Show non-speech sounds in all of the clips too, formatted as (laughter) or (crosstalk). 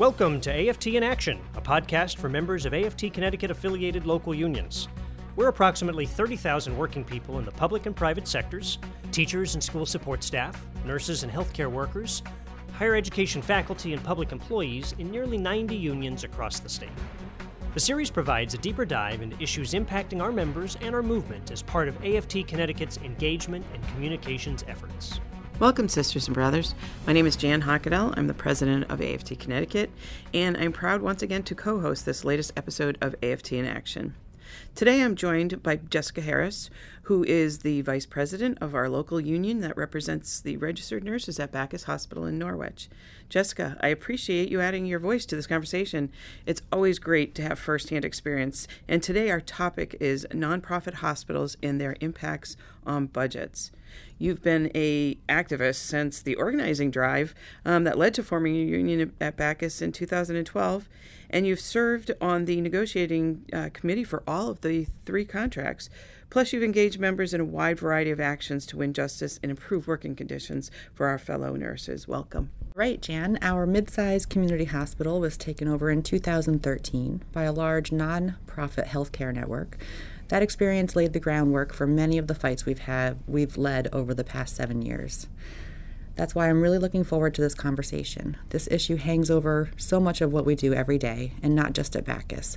Welcome to AFT in Action, a podcast for members of AFT Connecticut affiliated local unions. We're approximately 30,000 working people in the public and private sectors, teachers and school support staff, nurses and healthcare workers, higher education faculty, and public employees in nearly 90 unions across the state. The series provides a deeper dive into issues impacting our members and our movement as part of AFT Connecticut's engagement and communications efforts. Welcome, sisters and brothers. My name is Jan Hochadel. I'm the president of AFT Connecticut, and I'm proud once again to co host this latest episode of AFT in Action. Today I'm joined by Jessica Harris, who is the vice president of our local union that represents the registered nurses at Backus Hospital in Norwich. Jessica, I appreciate you adding your voice to this conversation. It's always great to have firsthand experience, and today our topic is nonprofit hospitals and their impacts on budgets. You've been a activist since the organizing drive um, that led to forming a union at Backus in 2012, and you've served on the negotiating uh, committee for all of the three contracts. Plus, you've engaged members in a wide variety of actions to win justice and improve working conditions for our fellow nurses. Welcome. Right, Jan. Our mid sized community hospital was taken over in 2013 by a large non profit healthcare network that experience laid the groundwork for many of the fights we've had we've led over the past seven years. That's why I'm really looking forward to this conversation. This issue hangs over so much of what we do every day, and not just at Backus.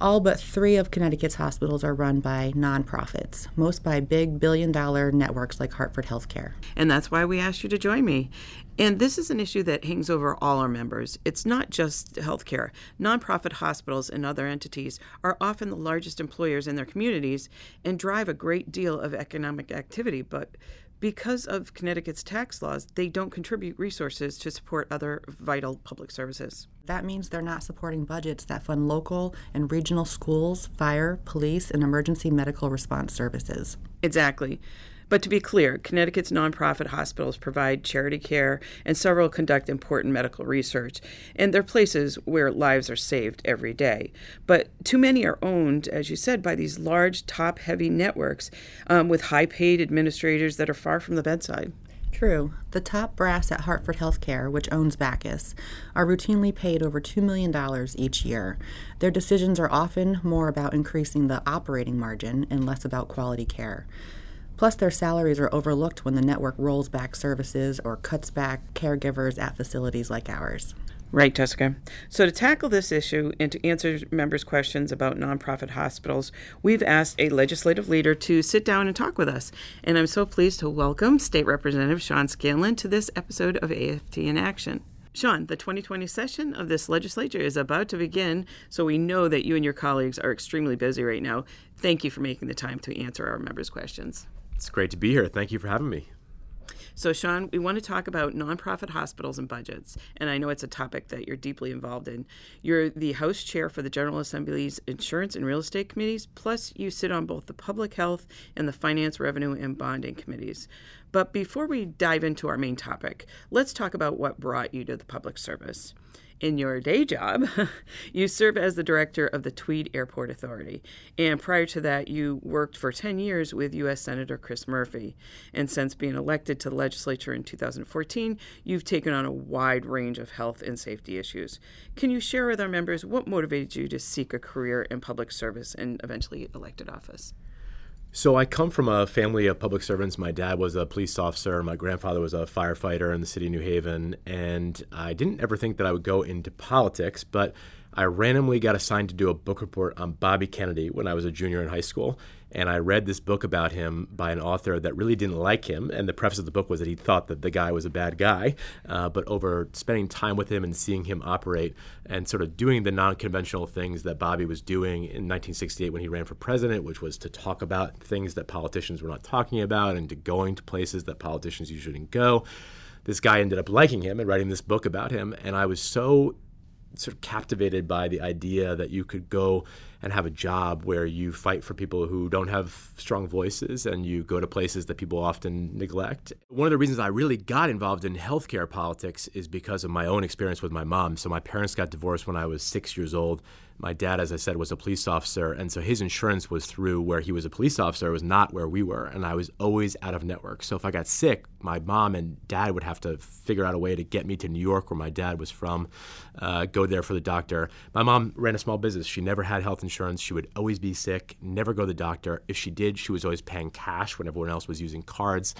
All but three of Connecticut's hospitals are run by nonprofits, most by big billion dollar networks like Hartford Healthcare. And that's why we asked you to join me. And this is an issue that hangs over all our members. It's not just healthcare. Nonprofit hospitals and other entities are often the largest employers in their communities and drive a great deal of economic activity, but because of Connecticut's tax laws, they don't contribute resources to support other vital public services. That means they're not supporting budgets that fund local and regional schools, fire, police, and emergency medical response services. Exactly. But to be clear, Connecticut's nonprofit hospitals provide charity care and several conduct important medical research, and they're places where lives are saved every day. But too many are owned, as you said, by these large, top heavy networks um, with high paid administrators that are far from the bedside. True. The top brass at Hartford Healthcare, which owns Backus, are routinely paid over $2 million each year. Their decisions are often more about increasing the operating margin and less about quality care. Plus, their salaries are overlooked when the network rolls back services or cuts back caregivers at facilities like ours. Right, Jessica. So, to tackle this issue and to answer members' questions about nonprofit hospitals, we've asked a legislative leader to sit down and talk with us. And I'm so pleased to welcome State Representative Sean Scanlon to this episode of AFT in Action. Sean, the 2020 session of this legislature is about to begin, so we know that you and your colleagues are extremely busy right now. Thank you for making the time to answer our members' questions. It's great to be here. Thank you for having me. So, Sean, we want to talk about nonprofit hospitals and budgets, and I know it's a topic that you're deeply involved in. You're the House Chair for the General Assembly's Insurance and Real Estate Committees, plus, you sit on both the Public Health and the Finance, Revenue, and Bonding Committees. But before we dive into our main topic, let's talk about what brought you to the public service in your day job, (laughs) you serve as the director of the Tweed Airport Authority. And prior to that, you worked for 10 years with U.S. Senator Chris Murphy. And since being elected to the legislature in 2014, you've taken on a wide range of health and safety issues. Can you share with our members what motivated you to seek a career in public service and eventually elected office? So I come from a family of public servants. My dad was a police officer. My grandfather was a firefighter in the city of New Haven. And I didn't ever think that I would go into politics, but I randomly got assigned to do a book report on Bobby Kennedy when I was a junior in high school and I read this book about him by an author that really didn't like him. And the preface of the book was that he thought that the guy was a bad guy. Uh, but over spending time with him and seeing him operate and sort of doing the non conventional things that Bobby was doing in 1968 when he ran for president, which was to talk about things that politicians were not talking about and to going to places that politicians usually didn't go. This guy ended up liking him and writing this book about him. And I was so sort of captivated by the idea that you could go and have a job where you fight for people who don't have strong voices and you go to places that people often neglect. One of the reasons I really got involved in healthcare politics is because of my own experience with my mom. So my parents got divorced when I was six years old. My dad, as I said, was a police officer, and so his insurance was through where he was a police officer. It was not where we were, and I was always out of network. So if I got sick, my mom and dad would have to figure out a way to get me to New York, where my dad was from, uh, go there for the doctor. My mom ran a small business. She never had health insurance. She would always be sick, never go to the doctor. If she did, she was always paying cash when everyone else was using cards.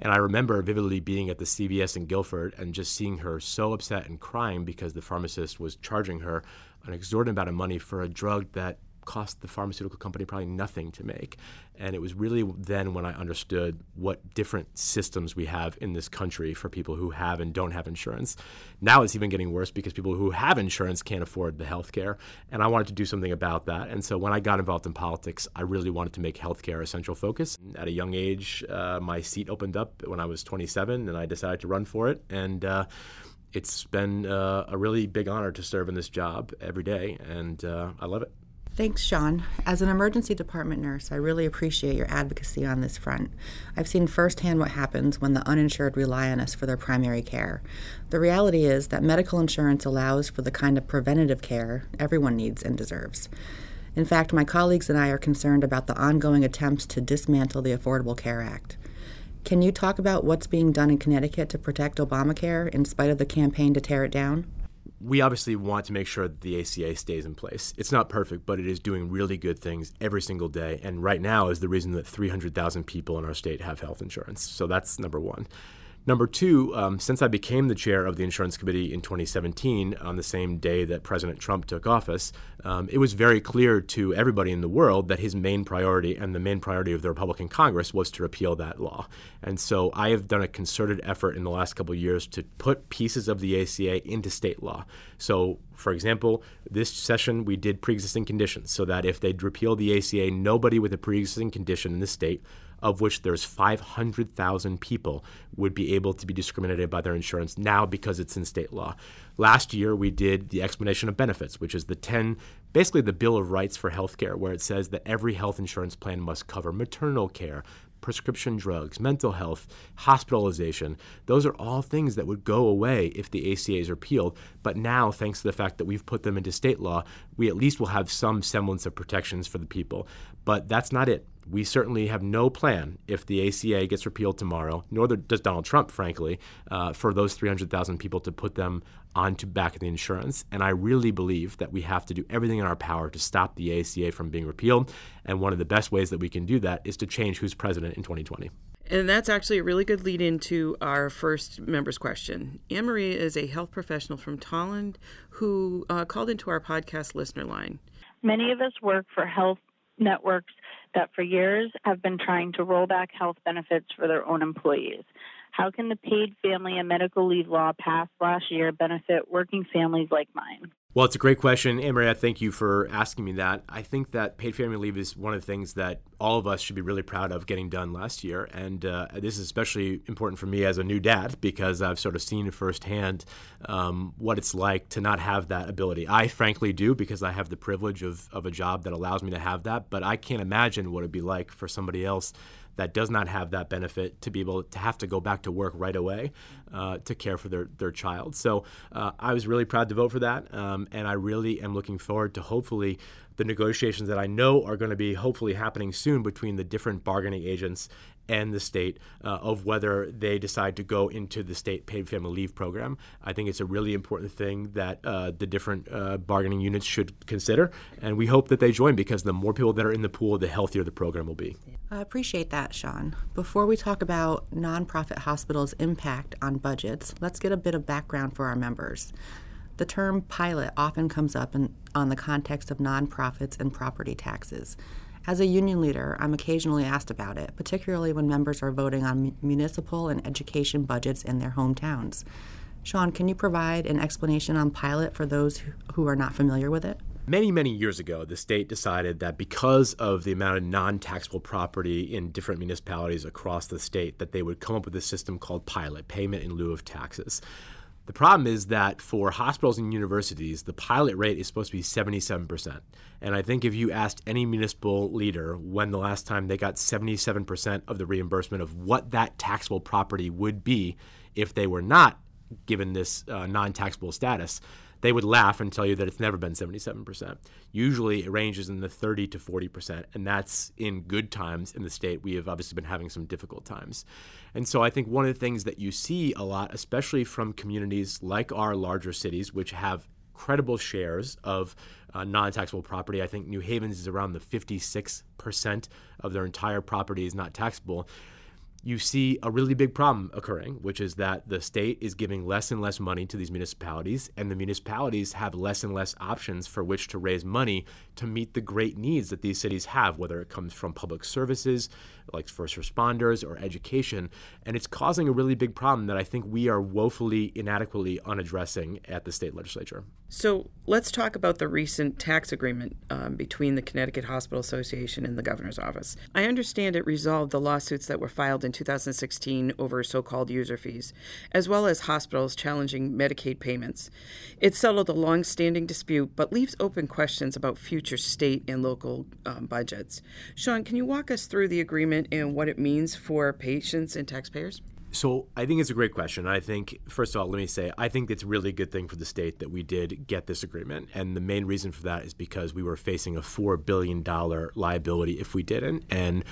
And I remember vividly being at the CVS in Guilford and just seeing her so upset and crying because the pharmacist was charging her an exorbitant amount of money for a drug that cost the pharmaceutical company probably nothing to make. And it was really then when I understood what different systems we have in this country for people who have and don't have insurance. Now it's even getting worse because people who have insurance can't afford the health care. And I wanted to do something about that. And so when I got involved in politics, I really wanted to make healthcare a central focus. At a young age, uh, my seat opened up when I was 27 and I decided to run for it. And uh, it's been uh, a really big honor to serve in this job every day, and uh, I love it. Thanks, Sean. As an emergency department nurse, I really appreciate your advocacy on this front. I've seen firsthand what happens when the uninsured rely on us for their primary care. The reality is that medical insurance allows for the kind of preventative care everyone needs and deserves. In fact, my colleagues and I are concerned about the ongoing attempts to dismantle the Affordable Care Act. Can you talk about what's being done in Connecticut to protect Obamacare in spite of the campaign to tear it down? we obviously want to make sure that the ACA stays in place. It's not perfect, but it is doing really good things every single day. And right now is the reason that 300,000 people in our state have health insurance. So that's number one. Number two, um, since I became the chair of the Insurance Committee in 2017, on the same day that President Trump took office, um, it was very clear to everybody in the world that his main priority and the main priority of the Republican Congress was to repeal that law. And so I have done a concerted effort in the last couple of years to put pieces of the ACA into state law. So, for example, this session we did pre existing conditions so that if they'd repeal the ACA, nobody with a pre existing condition in the state of which there's 500,000 people would be able to be discriminated by their insurance now because it's in state law. Last year, we did the explanation of benefits, which is the 10, basically the Bill of Rights for healthcare, where it says that every health insurance plan must cover maternal care, prescription drugs, mental health, hospitalization. Those are all things that would go away if the ACA is repealed. But now, thanks to the fact that we've put them into state law, we at least will have some semblance of protections for the people. But that's not it we certainly have no plan if the ACA gets repealed tomorrow, nor does Donald Trump, frankly, uh, for those 300,000 people to put them onto back of the insurance. And I really believe that we have to do everything in our power to stop the ACA from being repealed. And one of the best ways that we can do that is to change who's president in 2020. And that's actually a really good lead into our first member's question. Anne Marie is a health professional from Tolland who uh, called into our podcast listener line. Many of us work for health networks that for years have been trying to roll back health benefits for their own employees. How can the paid family and medical leave law passed last year benefit working families like mine? Well, it's a great question. Amaria, thank you for asking me that. I think that paid family leave is one of the things that all of us should be really proud of getting done last year. And uh, this is especially important for me as a new dad because I've sort of seen firsthand um, what it's like to not have that ability. I frankly do because I have the privilege of, of a job that allows me to have that, but I can't imagine what it'd be like for somebody else that does not have that benefit to be able to have to go back to work right away uh, to care for their, their child. So uh, I was really proud to vote for that. Um, and I really am looking forward to hopefully the negotiations that I know are going to be hopefully happening soon between the different bargaining agents and the state uh, of whether they decide to go into the state paid family leave program. I think it's a really important thing that uh, the different uh, bargaining units should consider, and we hope that they join because the more people that are in the pool, the healthier the program will be. I appreciate that, Sean. Before we talk about nonprofit hospitals' impact on budgets, let's get a bit of background for our members. The term pilot often comes up in, on the context of nonprofits and property taxes. As a union leader, I'm occasionally asked about it, particularly when members are voting on municipal and education budgets in their hometowns. Sean, can you provide an explanation on pilot for those who are not familiar with it? Many, many years ago, the state decided that because of the amount of non taxable property in different municipalities across the state, that they would come up with a system called pilot, payment in lieu of taxes The problem is that for hospitals and universities, the pilot rate is supposed to be 77%. And I think if you asked any municipal leader when the last time they got 77% of the reimbursement of what that taxable property would be if they were not given this uh, non taxable status, they would laugh and tell you that it's never been 77%. Usually it ranges in the 30 to 40%, and that's in good times in the state. We have obviously been having some difficult times. And so I think one of the things that you see a lot, especially from communities like our larger cities, which have credible shares of uh, non taxable property. I think New Haven's is around the 56% of their entire property is not taxable you see a really big problem occurring, which is that the state is giving less and less money to these municipalities, and the municipalities have less and less options for which to raise money to meet the great needs that these cities have, whether it comes from public services, like first responders or education. And it's causing a really big problem that I think we are woefully inadequately unaddressing at the state legislature. So let's talk about the recent tax agreement um, between the Connecticut Hospital Association and the governor's office. I understand it resolved the lawsuits that were filed in 2016 over so called user fees, as well as hospitals challenging Medicaid payments. It settled a long standing dispute, but leaves open questions about future state and local um, budgets. Sean, can you walk us through the agreement and what it means for patients and taxpayers? So I think it's a great question. I think first of all, let me say I think it's a really good thing for the state that we did get this agreement, and the main reason for that is because we were facing a four billion dollar liability if we didn't, and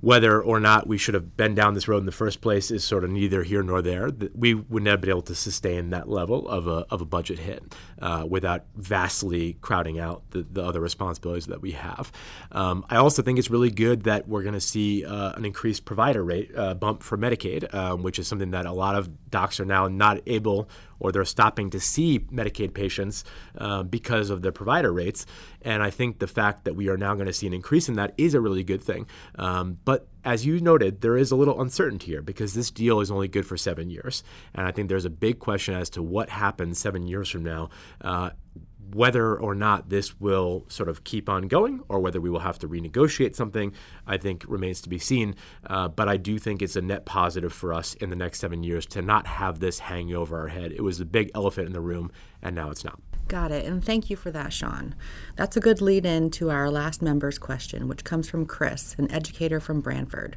whether or not we should have been down this road in the first place is sort of neither here nor there. We would never be able to sustain that level of a, of a budget hit uh, without vastly crowding out the, the other responsibilities that we have. Um, I also think it's really good that we're going to see uh, an increased provider rate uh, bump for Medicaid, um, which is something that a lot of docs are now not able or they're stopping to see Medicaid patients uh, because of the provider rates. And I think the fact that we are now going to see an increase in that is a really good thing. Um, but as you noted, there is a little uncertainty here because this deal is only good for seven years. And I think there's a big question as to what happens seven years from now. Uh, whether or not this will sort of keep on going or whether we will have to renegotiate something, I think remains to be seen. Uh, but I do think it's a net positive for us in the next seven years to not have this hanging over our head. It was a big elephant in the room, and now it's not. Got it. And thank you for that, Sean. That's a good lead in to our last member's question, which comes from Chris, an educator from Branford.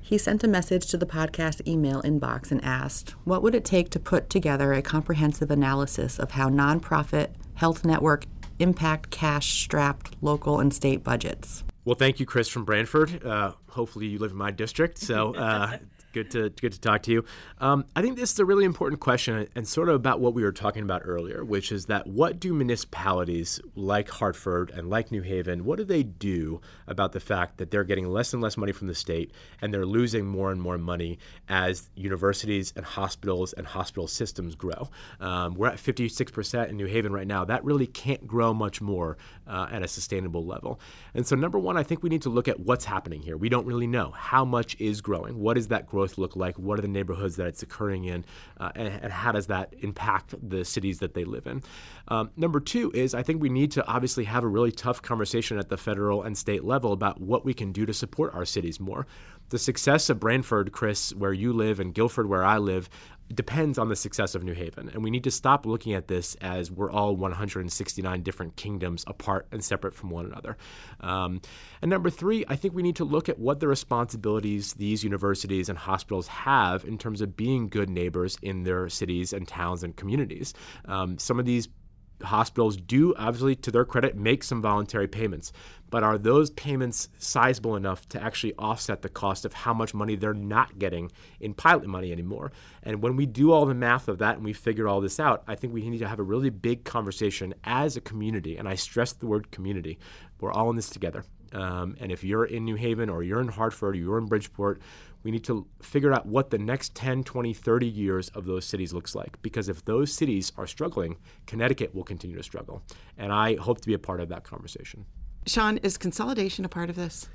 He sent a message to the podcast email inbox and asked, What would it take to put together a comprehensive analysis of how nonprofit health network impact cash strapped local and state budgets? Well, thank you, Chris from Branford. Uh, hopefully, you live in my district, so uh, (laughs) good to good to talk to you. Um, I think this is a really important question, and sort of about what we were talking about earlier, which is that what do municipalities like Hartford and like New Haven, what do they do about the fact that they're getting less and less money from the state, and they're losing more and more money as universities and hospitals and hospital systems grow? Um, we're at 56% in New Haven right now. That really can't grow much more uh, at a sustainable level. And so, number one, I think we need to look at what's happening here. We don't really know how much is growing. What is that growth? Growth look like? What are the neighborhoods that it's occurring in? Uh, and, and, how does that impact the cities that they live in? Um, number two is I think we need to obviously have a really tough conversation at the federal and state level about what we can do to support our cities more. The success of Branford, Chris, where you live, and Guilford, where I live, depends on the success of New Haven. And we need to stop looking at this as we're all 169 different kingdoms apart and separate from one another. Um, and number three, I think we need to look at what the responsibilities these universities and hospitals have in terms of being good neighbors in their cities and towns and communities. Um, some of these hospitals do, obviously, to their credit, make some voluntary payments. But are those payments sizable enough to actually offset the cost of how much money they're not getting in pilot money anymore? And when we do all the math of that and we figure all this out, I think we need to have a really big conversation as a community. And I stress the word community. We're all in this together. Um, and if you're in New Haven or you're in Hartford or you're in Bridgeport, we need to figure out what the next 10, 20, 30 years of those cities looks like. Because if those cities are struggling, Connecticut will continue to struggle. And I hope to be a part of that conversation. Sean, is consolidation a part of this?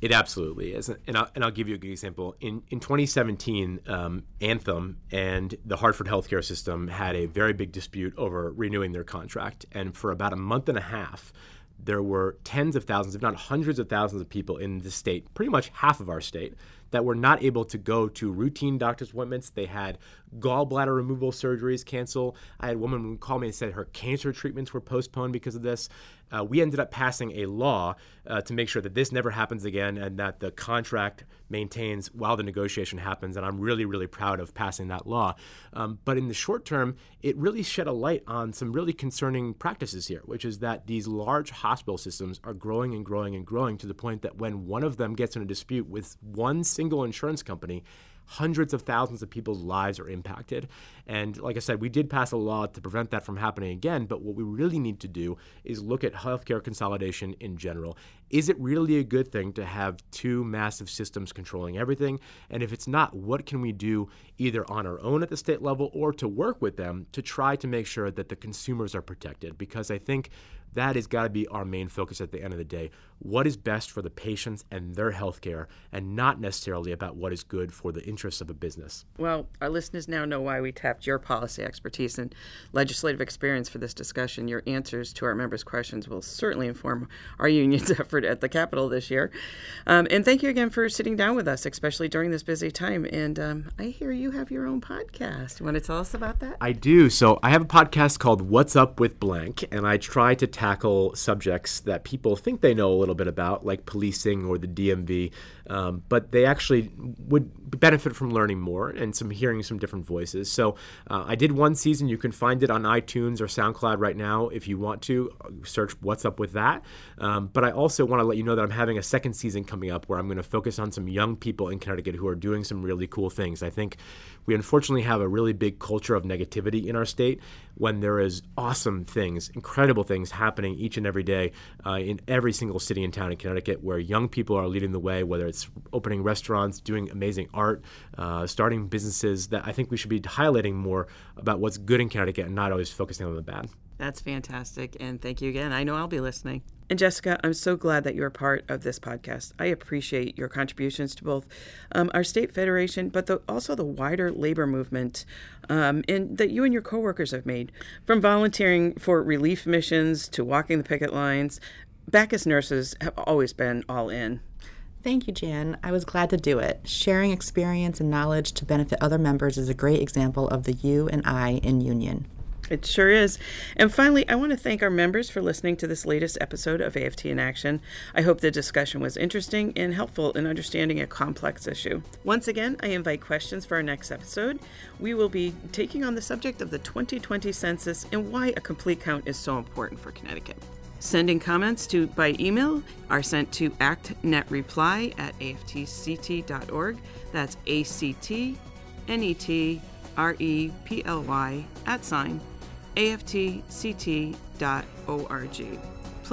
It absolutely is, and I'll, and I'll give you a good example. In in 2017, um, Anthem and the Hartford healthcare system had a very big dispute over renewing their contract, and for about a month and a half, there were tens of thousands, if not hundreds of thousands, of people in the state, pretty much half of our state, that were not able to go to routine doctor's appointments. They had gallbladder removal surgeries cancel. I had a woman call me and said her cancer treatments were postponed because of this. Uh, we ended up passing a law uh, to make sure that this never happens again and that the contract maintains while the negotiation happens. And I'm really, really proud of passing that law. Um, but in the short term, it really shed a light on some really concerning practices here, which is that these large hospital systems are growing and growing and growing to the point that when one of them gets in a dispute with one single insurance company, hundreds of thousands of people's lives are impacted. And like I said, we did pass a law to prevent that from happening again. But what we really need to do is look at healthcare consolidation in general. Is it really a good thing to have two massive systems controlling everything? And if it's not, what can we do either on our own at the state level or to work with them to try to make sure that the consumers are protected? Because I think that has got to be our main focus at the end of the day. What is best for the patients and their health care, and not necessarily about what is good for the interests of a business. Well, our listeners now know why we tapped your policy expertise and legislative experience for this discussion. Your answers to our members' questions will certainly inform our union's (laughs) effort at the Capitol this year. Um, and thank you again for sitting down with us, especially during this busy time. And um, I hear you have your own podcast. You want to tell us about that? I do. So I have a podcast called What's Up with Blank, and I try to tackle subjects that people think they know a little bit about, like policing or the DMV, um, but they actually would benefit from learning more and some hearing some different voices. So uh, I did one season. You can find it on iTunes or SoundCloud right now if you want to search "What's Up with That." Um, but I also want to let you know that I'm having a second season coming up where I'm going to focus on some young people in Connecticut who are doing some really cool things. I think we unfortunately have a really big culture of negativity in our state when there is awesome things, incredible things happening each and every day uh, in every single city and town in Connecticut where young people are leading the way, whether it's opening restaurants, doing amazing art, uh, starting businesses, that I think we should be highlighting more about what's good in Connecticut and not always focusing on the bad. That's fantastic. And thank you again. I know I'll be listening. And Jessica, I'm so glad that you're a part of this podcast. I appreciate your contributions to both um, our state federation, but the, also the wider labor movement um, and that you and your coworkers have made. From volunteering for relief missions to walking the picket lines, Backus nurses have always been all in. Thank you, Jan. I was glad to do it. Sharing experience and knowledge to benefit other members is a great example of the you and I in union. It sure is. And finally, I want to thank our members for listening to this latest episode of AFT in Action. I hope the discussion was interesting and helpful in understanding a complex issue. Once again, I invite questions for our next episode. We will be taking on the subject of the 2020 census and why a complete count is so important for Connecticut. Sending comments to by email are sent to actnetreply at aftct.org. That's A C T N E T R E P L Y at sign aftct.org.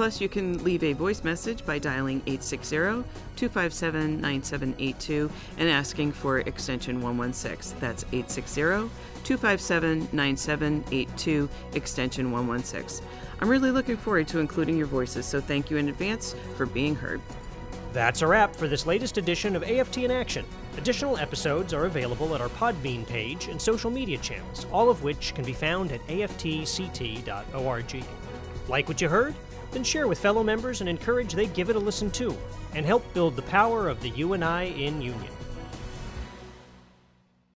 Plus, you can leave a voice message by dialing 860 257 9782 and asking for extension 116. That's 860 257 9782, extension 116. I'm really looking forward to including your voices, so thank you in advance for being heard. That's a wrap for this latest edition of AFT in Action. Additional episodes are available at our Podbean page and social media channels, all of which can be found at aftct.org. Like what you heard? Then share with fellow members and encourage they give it a listen too, and help build the power of the UNI in union.